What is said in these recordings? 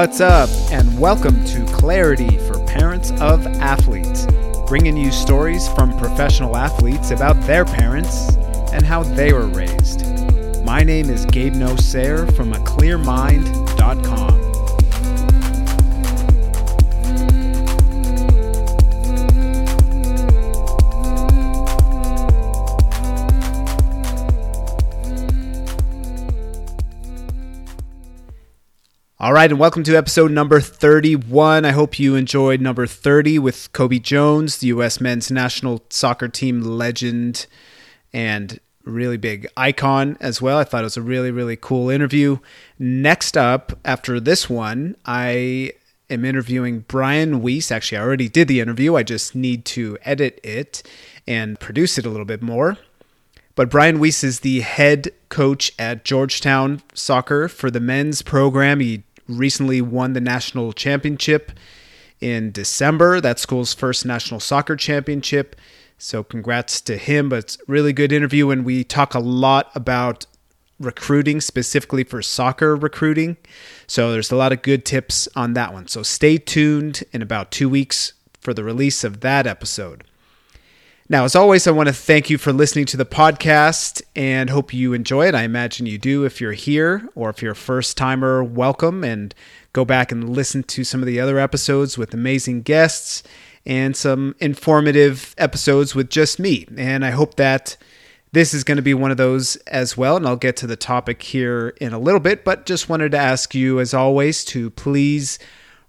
What's up, and welcome to Clarity for Parents of Athletes, bringing you stories from professional athletes about their parents and how they were raised. My name is Gabe Nosair from aclearmind.com. All right, and welcome to episode number 31. I hope you enjoyed number 30 with Cobi Jones, the U.S. men's national soccer team legend and really big icon as well. I thought it was a really, really cool interview. Next up, after this one, I am interviewing Brian Wiese. Actually, I already did the interview, I just need to edit it and produce it a little bit more. But Brian Wiese is the head coach at Georgetown Soccer for the men's program. He recently won the national championship in December. That school's first national soccer championship. So congrats to him. But it's really good interview, and we talk a lot about recruiting specifically for soccer recruiting. So there's a lot of good tips on that one. So stay tuned in about two weeks for the release of that episode. Now, as always, I want to thank you for listening to the podcast and hope you enjoy it. I imagine you do if you're here, or if you're a first timer, welcome and go back and listen to some of the other episodes with amazing guests and some informative episodes with just me. And I hope that this is going to be one of those as well. And I'll get to the topic here in a little bit, but just wanted to ask you, as always, to please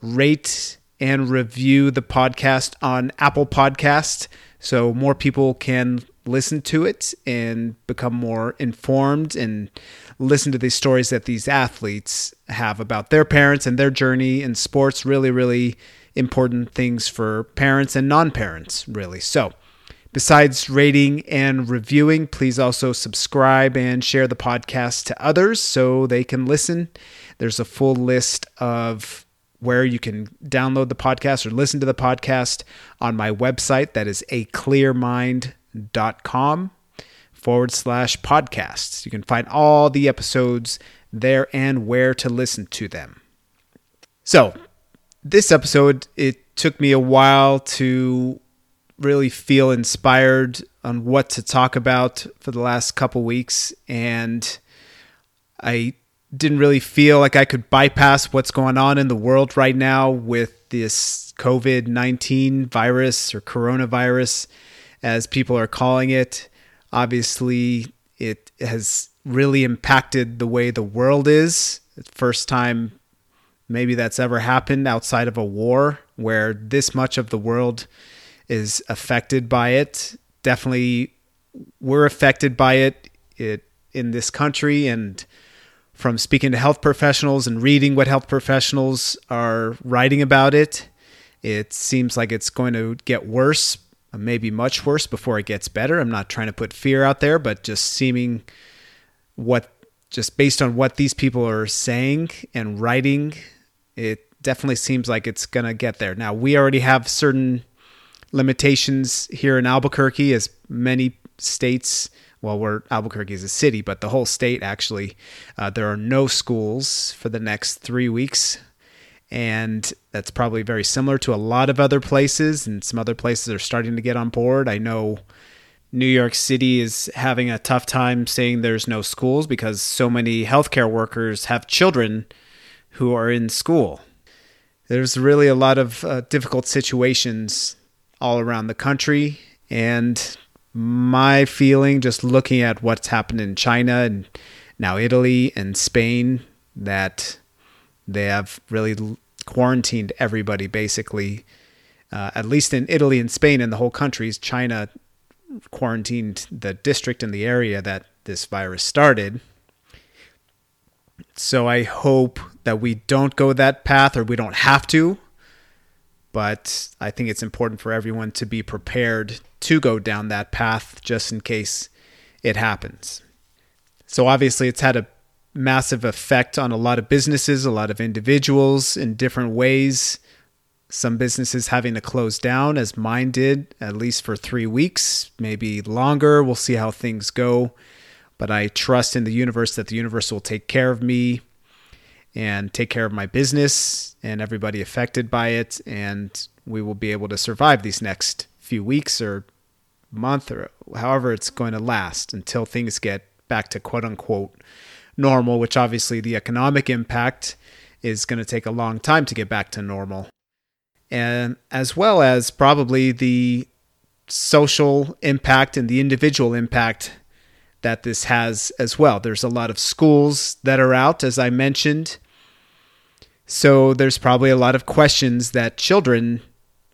rate and review the podcast on Apple Podcast so more people can listen to it and become more informed and listen to these stories that these athletes have about their parents and their journey in sports. Really really important things for parents and non-parents really. So besides rating and reviewing please also subscribe and share the podcast to others so they can listen. There's a full list of where you can download the podcast or listen to the podcast on my website. That is a aclearmind.com forward slash podcasts. You can find all the episodes there and where to listen to them. So, this episode, it took me a while to really feel inspired on what to talk about for the last couple weeks. And I didn't really feel like I could bypass what's going on in the world right now with this COVID 19 virus or coronavirus, as people are calling it. Obviously, it has really impacted the way the world is. First time maybe that's ever happened outside of a war where this much of the world is affected by it. Definitely, we're affected by it, it in this country and from speaking to health professionals and reading what health professionals are writing about it, it seems like it's going to get worse, maybe much worse before it gets better. I'm not trying to put fear out there, but just seeming what just based on what these people are saying and writing, it definitely seems like it's going to get there. Now, we already have certain limitations here in Albuquerque as many states well, we're Albuquerque is a city, but the whole state actually, uh, there are no schools for the next three weeks. And that's probably very similar to a lot of other places, and some other places are starting to get on board. I know New York City is having a tough time saying there's no schools because so many healthcare workers have children who are in school. There's really a lot of uh, difficult situations all around the country, and my feeling just looking at what's happened in China and now Italy and Spain that they have really quarantined everybody basically. Uh, at least in Italy and Spain and the whole countries China quarantined the district and the area that this virus started. So I hope that we don't go that path or we don't have to but I think it's important for everyone to be prepared to go down that path just in case it happens. So, obviously, it's had a massive effect on a lot of businesses, a lot of individuals in different ways. Some businesses having to close down, as mine did, at least for three weeks, maybe longer. We'll see how things go. But I trust in the universe that the universe will take care of me and take care of my business and everybody affected by it. And we will be able to survive these next few weeks or month or however it's going to last until things get back to quote unquote normal, which obviously the economic impact is going to take a long time to get back to normal. And as well as probably the social impact and the individual impact that this has as well. There's a lot of schools that are out, as I mentioned. So there's probably a lot of questions that children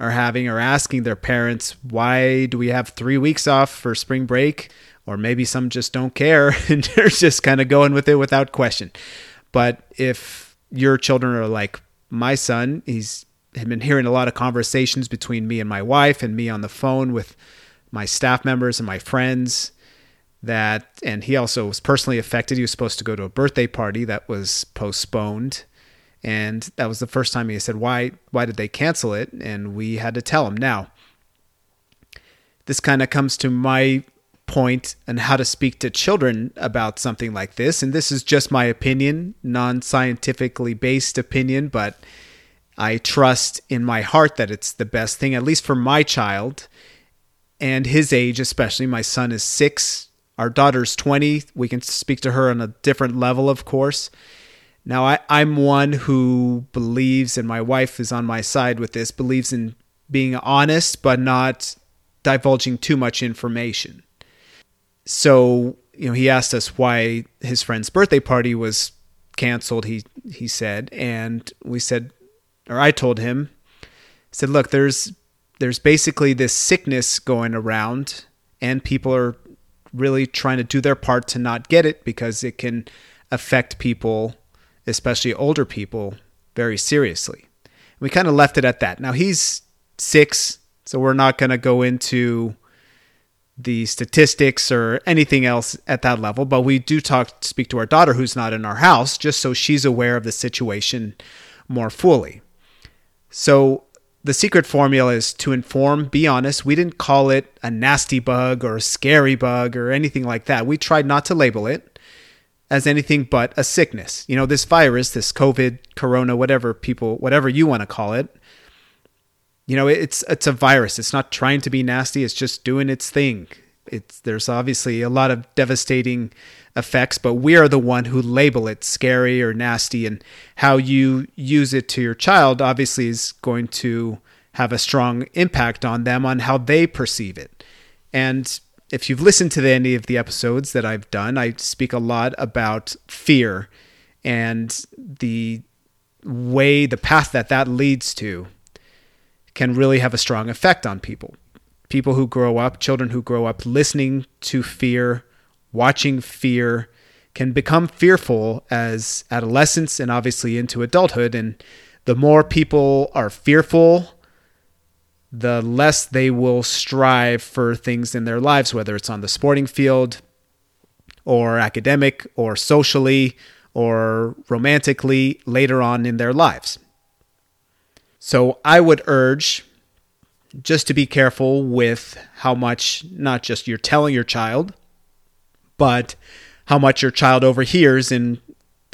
are having or asking their parents why do we have three weeks off for spring break? Or maybe some just don't care and they're just kind of going with it without question. But if your children are like my son, he's had been hearing a lot of conversations between me and my wife and me on the phone with my staff members and my friends that and he also was personally affected. He was supposed to go to a birthday party that was postponed. And that was the first time he said why why did they cancel it? And we had to tell him. Now this kind of comes to my point on how to speak to children about something like this. And this is just my opinion non-scientifically based opinion but i trust in my heart that it's the best thing at least for my child and his age especially. My son is 6 our daughter's 20 we can speak to her on a different level of course now, I, I'm one who believes, and my wife is on my side with this, believes in being honest, but not divulging too much information. So, you know, he asked us why his friend's birthday party was canceled, he, he said. And we said, or I told him, said, look, there's, there's basically this sickness going around, and people are really trying to do their part to not get it because it can affect people especially older people, very seriously. We kind of left it at that. Now he's six, so we're not going to go into the statistics or anything else at that level, but we do talk speak to our daughter who's not in our house just so she's aware of the situation more fully. So the secret formula is to inform, be honest. We didn't call it a nasty bug or a scary bug or anything like that. We tried not to label it as anything but a sickness. You know, this virus, this COVID, corona, whatever people, whatever you want to call it, you know, it's it's a virus. It's not trying to be nasty. It's just doing its thing. It's there's obviously a lot of devastating effects, but we are the one who label it scary or nasty, and how you use it to your child obviously is going to have a strong impact on them on how they perceive it. And if you've listened to any of the episodes that I've done, I speak a lot about fear and the way, the path that that leads to can really have a strong effect on people. People who grow up, children who grow up listening to fear, watching fear, can become fearful as adolescents and obviously into adulthood. And the more people are fearful, the less they will strive for things in their lives, whether it's on the sporting field or academic or socially or romantically later on in their lives. So I would urge just to be careful with how much not just you're telling your child, but how much your child overhears in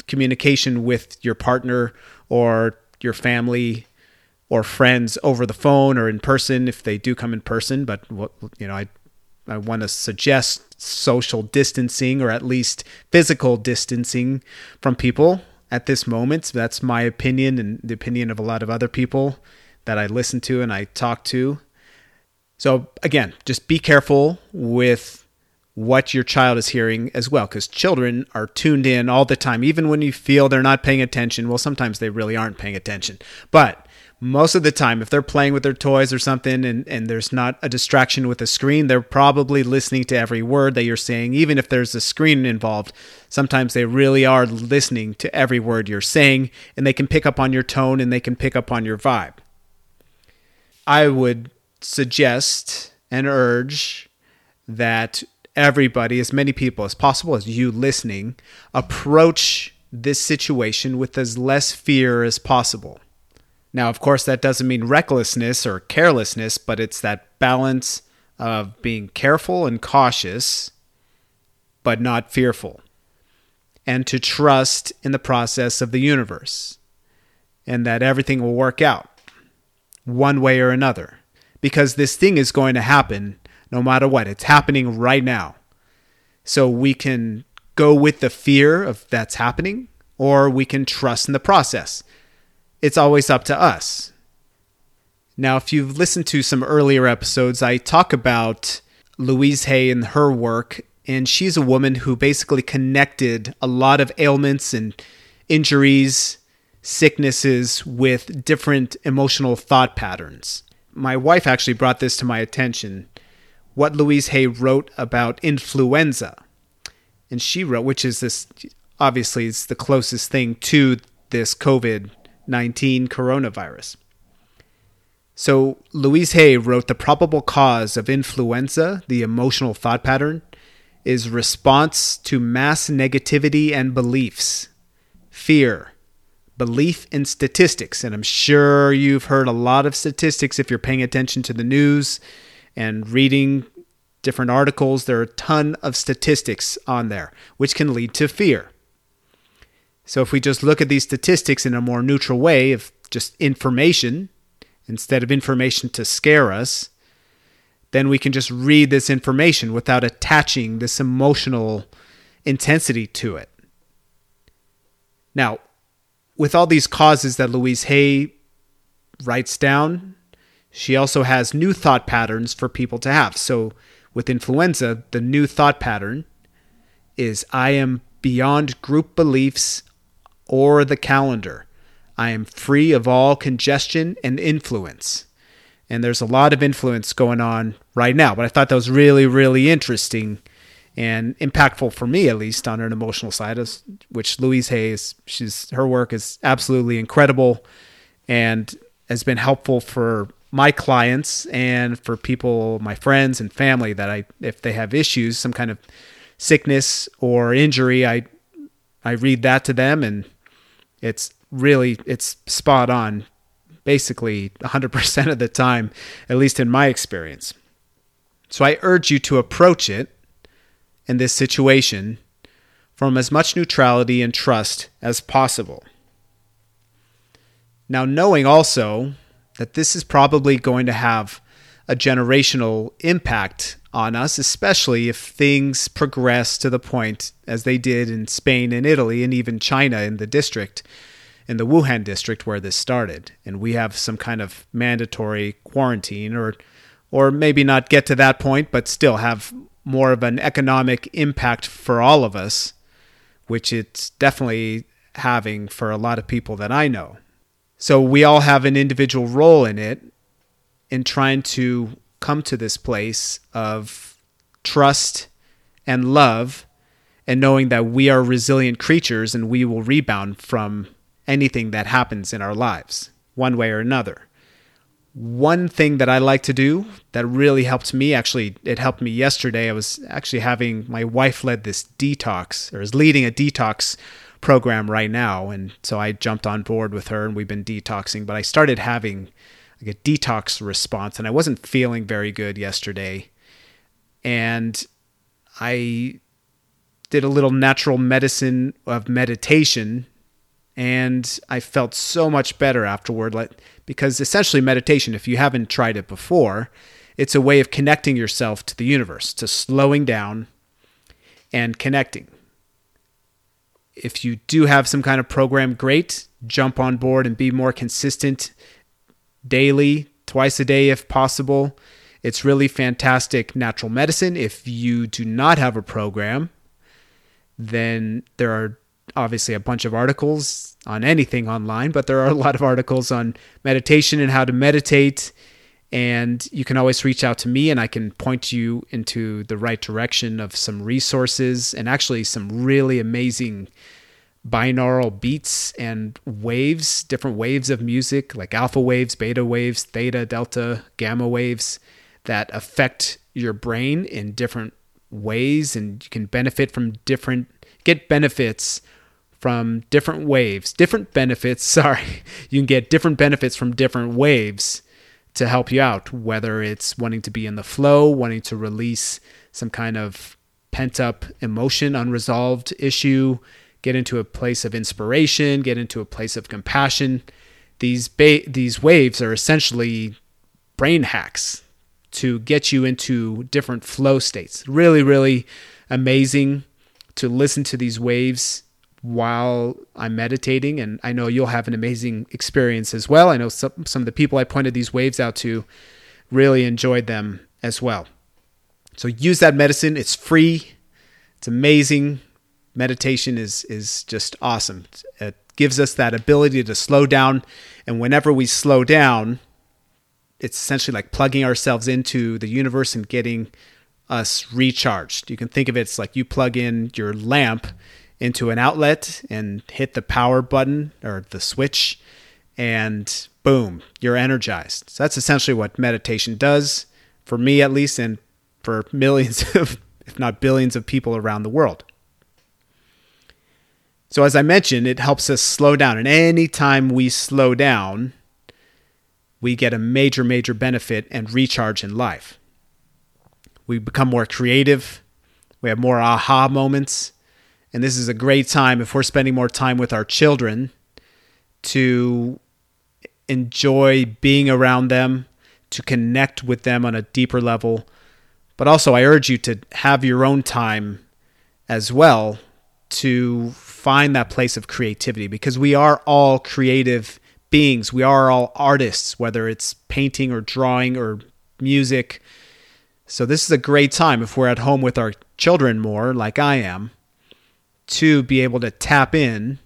communication with your partner or your family or friends over the phone or in person if they do come in person. But you know, I I want to suggest social distancing or at least physical distancing from people at this moment. That's my opinion and the opinion of a lot of other people that I listen to and I talk to. So again, just be careful with what your child is hearing as well because children are tuned in all the time even when you feel they're not paying attention well sometimes they really aren't paying attention but most of the time, if they're playing with their toys or something and, and there's not a distraction with a screen, they're probably listening to every word that you're saying. Even if there's a screen involved, sometimes they really are listening to every word you're saying and they can pick up on your tone and they can pick up on your vibe. I would suggest and urge that everybody, as many people as possible, as you listening, approach this situation with as less fear as possible now, of course, that doesn't mean recklessness or carelessness, but it's that balance of being careful and cautious, but not fearful. and to trust in the process of the universe and that everything will work out one way or another because this thing is going to happen no matter what. It's happening right now. So we can go with the fear of that's happening or we can trust in the process. It's always up to us. Now, if you've listened to some earlier episodes, I talk about Louise Hay and her work, and she's a woman who basically connected a lot of ailments and injuries, sicknesses with different emotional thought patterns. My wife actually brought this to my attention what Louise Hay wrote about influenza. And she wrote, which is this obviously is the closest thing to this COVID 19 coronavirus. So, Louise Hay wrote the probable cause of influenza, the emotional thought pattern, is response to mass negativity and beliefs, fear, belief in statistics. And I'm sure you've heard a lot of statistics if you're paying attention to the news and reading different articles. There are a ton of statistics on there, which can lead to fear. So, if we just look at these statistics in a more neutral way of just information, instead of information to scare us, then we can just read this information without attaching this emotional intensity to it. Now, with all these causes that Louise Hay writes down, she also has new thought patterns for people to have. So, with influenza, the new thought pattern is I am beyond group beliefs or the calendar. I am free of all congestion and influence. And there's a lot of influence going on right now, but I thought that was really, really interesting and impactful for me, at least on an emotional side, which Louise Hay's, she's her work is absolutely incredible and has been helpful for my clients and for people, my friends and family that I, if they have issues, some kind of sickness or injury, I, I read that to them and it's really it's spot on basically 100% of the time at least in my experience. So i urge you to approach it in this situation from as much neutrality and trust as possible now knowing also that this is probably going to have a generational impact on us, especially if things progress to the point as they did in Spain and Italy and even China in the district, in the Wuhan district where this started. And we have some kind of mandatory quarantine or or maybe not get to that point, but still have more of an economic impact for all of us, which it's definitely having for a lot of people that I know. So we all have an individual role in it in trying to come to this place of trust and love and knowing that we are resilient creatures and we will rebound from anything that happens in our lives, one way or another. One thing that I like to do that really helped me, actually, it helped me yesterday. I was actually having my wife led this detox, or is leading a detox program right now. And so I jumped on board with her and we've been detoxing. But I started having like a detox response, and I wasn't feeling very good yesterday. And I did a little natural medicine of meditation, and I felt so much better afterward. Like because essentially meditation, if you haven't tried it before, it's a way of connecting yourself to the universe, to slowing down and connecting. If you do have some kind of program, great. Jump on board and be more consistent daily, twice a day if possible. It's really fantastic natural medicine. If you do not have a program, then there are obviously a bunch of articles on anything online, but there are a lot of articles on meditation and how to meditate. And you can always reach out to me and I can point you into the right direction of some resources and actually some really amazing binaural beats and waves, different waves of music, like alpha waves, beta waves, theta, delta, gamma waves that affect your brain in different ways. And you can benefit from different, get benefits from different waves, different benefits. Sorry, you can get different benefits from different waves to help you out, whether it's wanting to be in the flow, wanting to release some kind of pent up emotion, unresolved issue, get into a place of inspiration, get into a place of compassion. These ba- these waves are essentially brain hacks to get you into different flow states. Really, really amazing to listen to these waves while I'm meditating. And I know you'll have an amazing experience as well. I know some, some of the people I pointed these waves out to really enjoyed them as well. So use that medicine. It's free. It's amazing. Meditation is is just awesome. It gives us that ability to slow down, and whenever we slow down, it's essentially like plugging ourselves into the universe and getting us recharged. You can think of it as like you plug in your lamp into an outlet and hit the power button or the switch, and boom, you're energized. So that's essentially what meditation does for me, at least, and for millions of, if not billions, of people around the world. So, as I mentioned, it helps us slow down. And anytime we slow down, we get a major, major benefit and recharge in life. We become more creative. We have more aha moments. And this is a great time if we're spending more time with our children to enjoy being around them, to connect with them on a deeper level. But also, I urge you to have your own time as well to find that place of creativity because we are all creative beings. We are all artists, whether it's painting or drawing or music. So, this is a great time if we're at home with our children more, like I am, to be able to tap in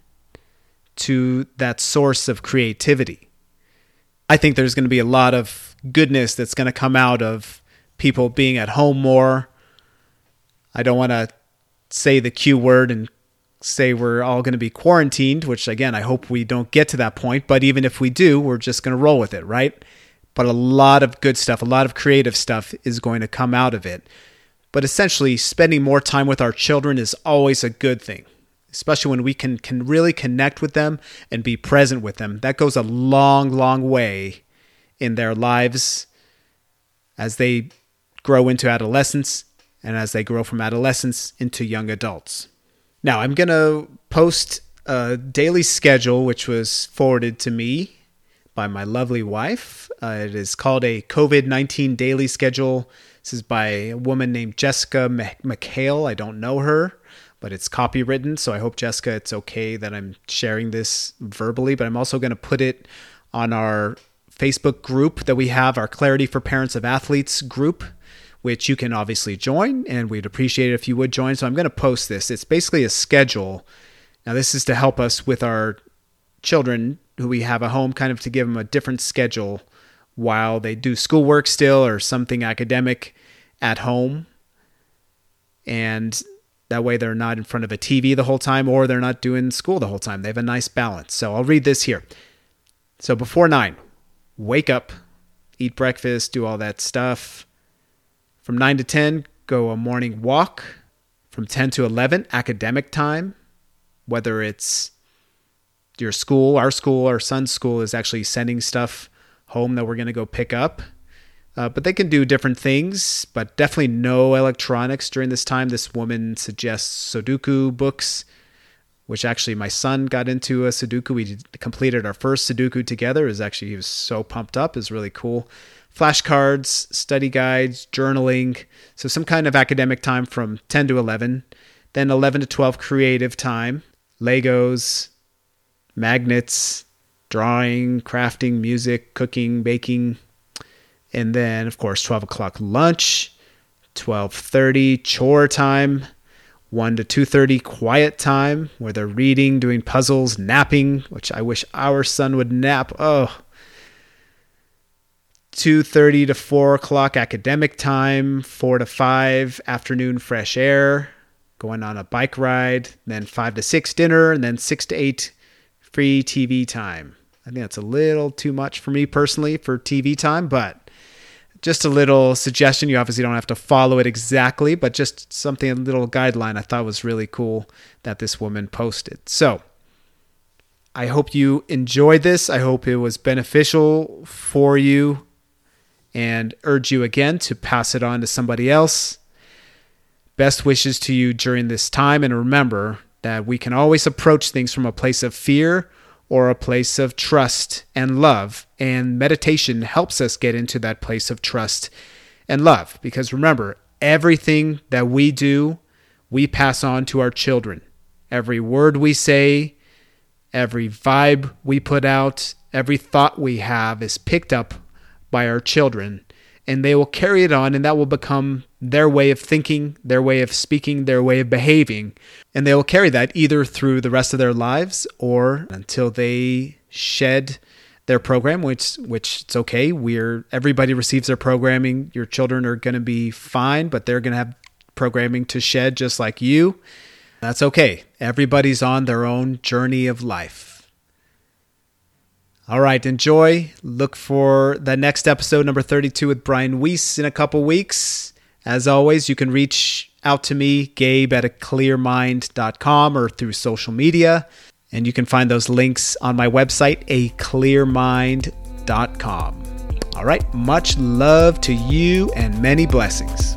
to that source of creativity. I think there's going to be a lot of goodness that's going to come out of people being at home more. I don't want to say the Q word and say we're all going to be quarantined, which again, I hope we don't get to that point. But even if we do, we're just going to roll with it, right? But a lot of good stuff, a lot of creative stuff is going to come out of it. But essentially, spending more time with our children is always a good thing, especially when we can, can really connect with them and be present with them. That goes a long, long way in their lives as they grow into adolescence and as they grow from adolescence into young adults. Now, I'm to post a daily schedule which was forwarded to me by my lovely wife. Uh, it is called a COVID 19 daily schedule. This is by a woman named Jessica McHale. I don't know her, but it's copywritten. So I hope, Jessica, it's okay that I'm sharing this verbally, but I'm also to put it on our Facebook group that we have, our Clarity for Parents of Athletes group which you can obviously join, and we'd appreciate it if you would join. So I'm going to post this. It's basically a schedule. Now, this is to help us with our children who we have at home, kind of to give them a different schedule while they do schoolwork still or something academic at home. And that way they're not in front of a TV the whole time or they're not doing school the whole time. They have a nice balance. So I'll read this here. So before nine, wake up, eat breakfast, do all that stuff from 9 to 10, go a morning walk. From 10 to 11, academic time, whether it's your school, our school, our son's school is actually sending stuff home that we're going to go pick up. Uh, but they can do different things, but definitely no electronics during this time. This woman suggests Sudoku books, which actually my son got into a Sudoku. We completed our first Sudoku together. Was actually, he was so pumped up. Was really cool flashcards, study guides, journaling. So some kind of academic time from 10 to 11. Then 11 to 12, creative time, Legos, magnets, drawing, crafting, music, cooking, baking. And then, of course, 12 o'clock lunch, 12.30 chore time, 1 to 2.30 quiet time where they're reading, doing puzzles, napping, which I wish our son would nap. Oh, 2.30 to 4 o'clock academic time 4 to 5 afternoon fresh air going on a bike ride then 5 to 6 dinner and then 6 to 8 free tv time i think that's a little too much for me personally for tv time but just a little suggestion you obviously don't have to follow it exactly but just something a little guideline i thought was really cool that this woman posted so I hope you enjoyed this. I hope it was beneficial for you and urge you again to pass it on to somebody else. Best wishes to you during this time. And remember, that we can always approach things from a place of fear or a place of trust and love. And meditation helps us get into that place of trust and love. Because remember, everything that we do, we pass on to our children. Every word we say, every vibe we put out, every thought we have is picked up by our children and they will carry it on and that will become their way of thinking, their way of speaking, their way of behaving. And they will carry that either through the rest of their lives or until they shed their program, which which it's okay. We're everybody receives their programming. Your children are going to be fine, but they're going to have programming to shed just like you. That's okay. Everybody's on their own journey of life. All right, enjoy. Look for the next episode, number 32, with Brian Wiese in a couple weeks. As always, you can reach out to me, gabe at clearmind.com or through social media. And you can find those links on my website, aclearmind.com. All right, much love to you and many blessings.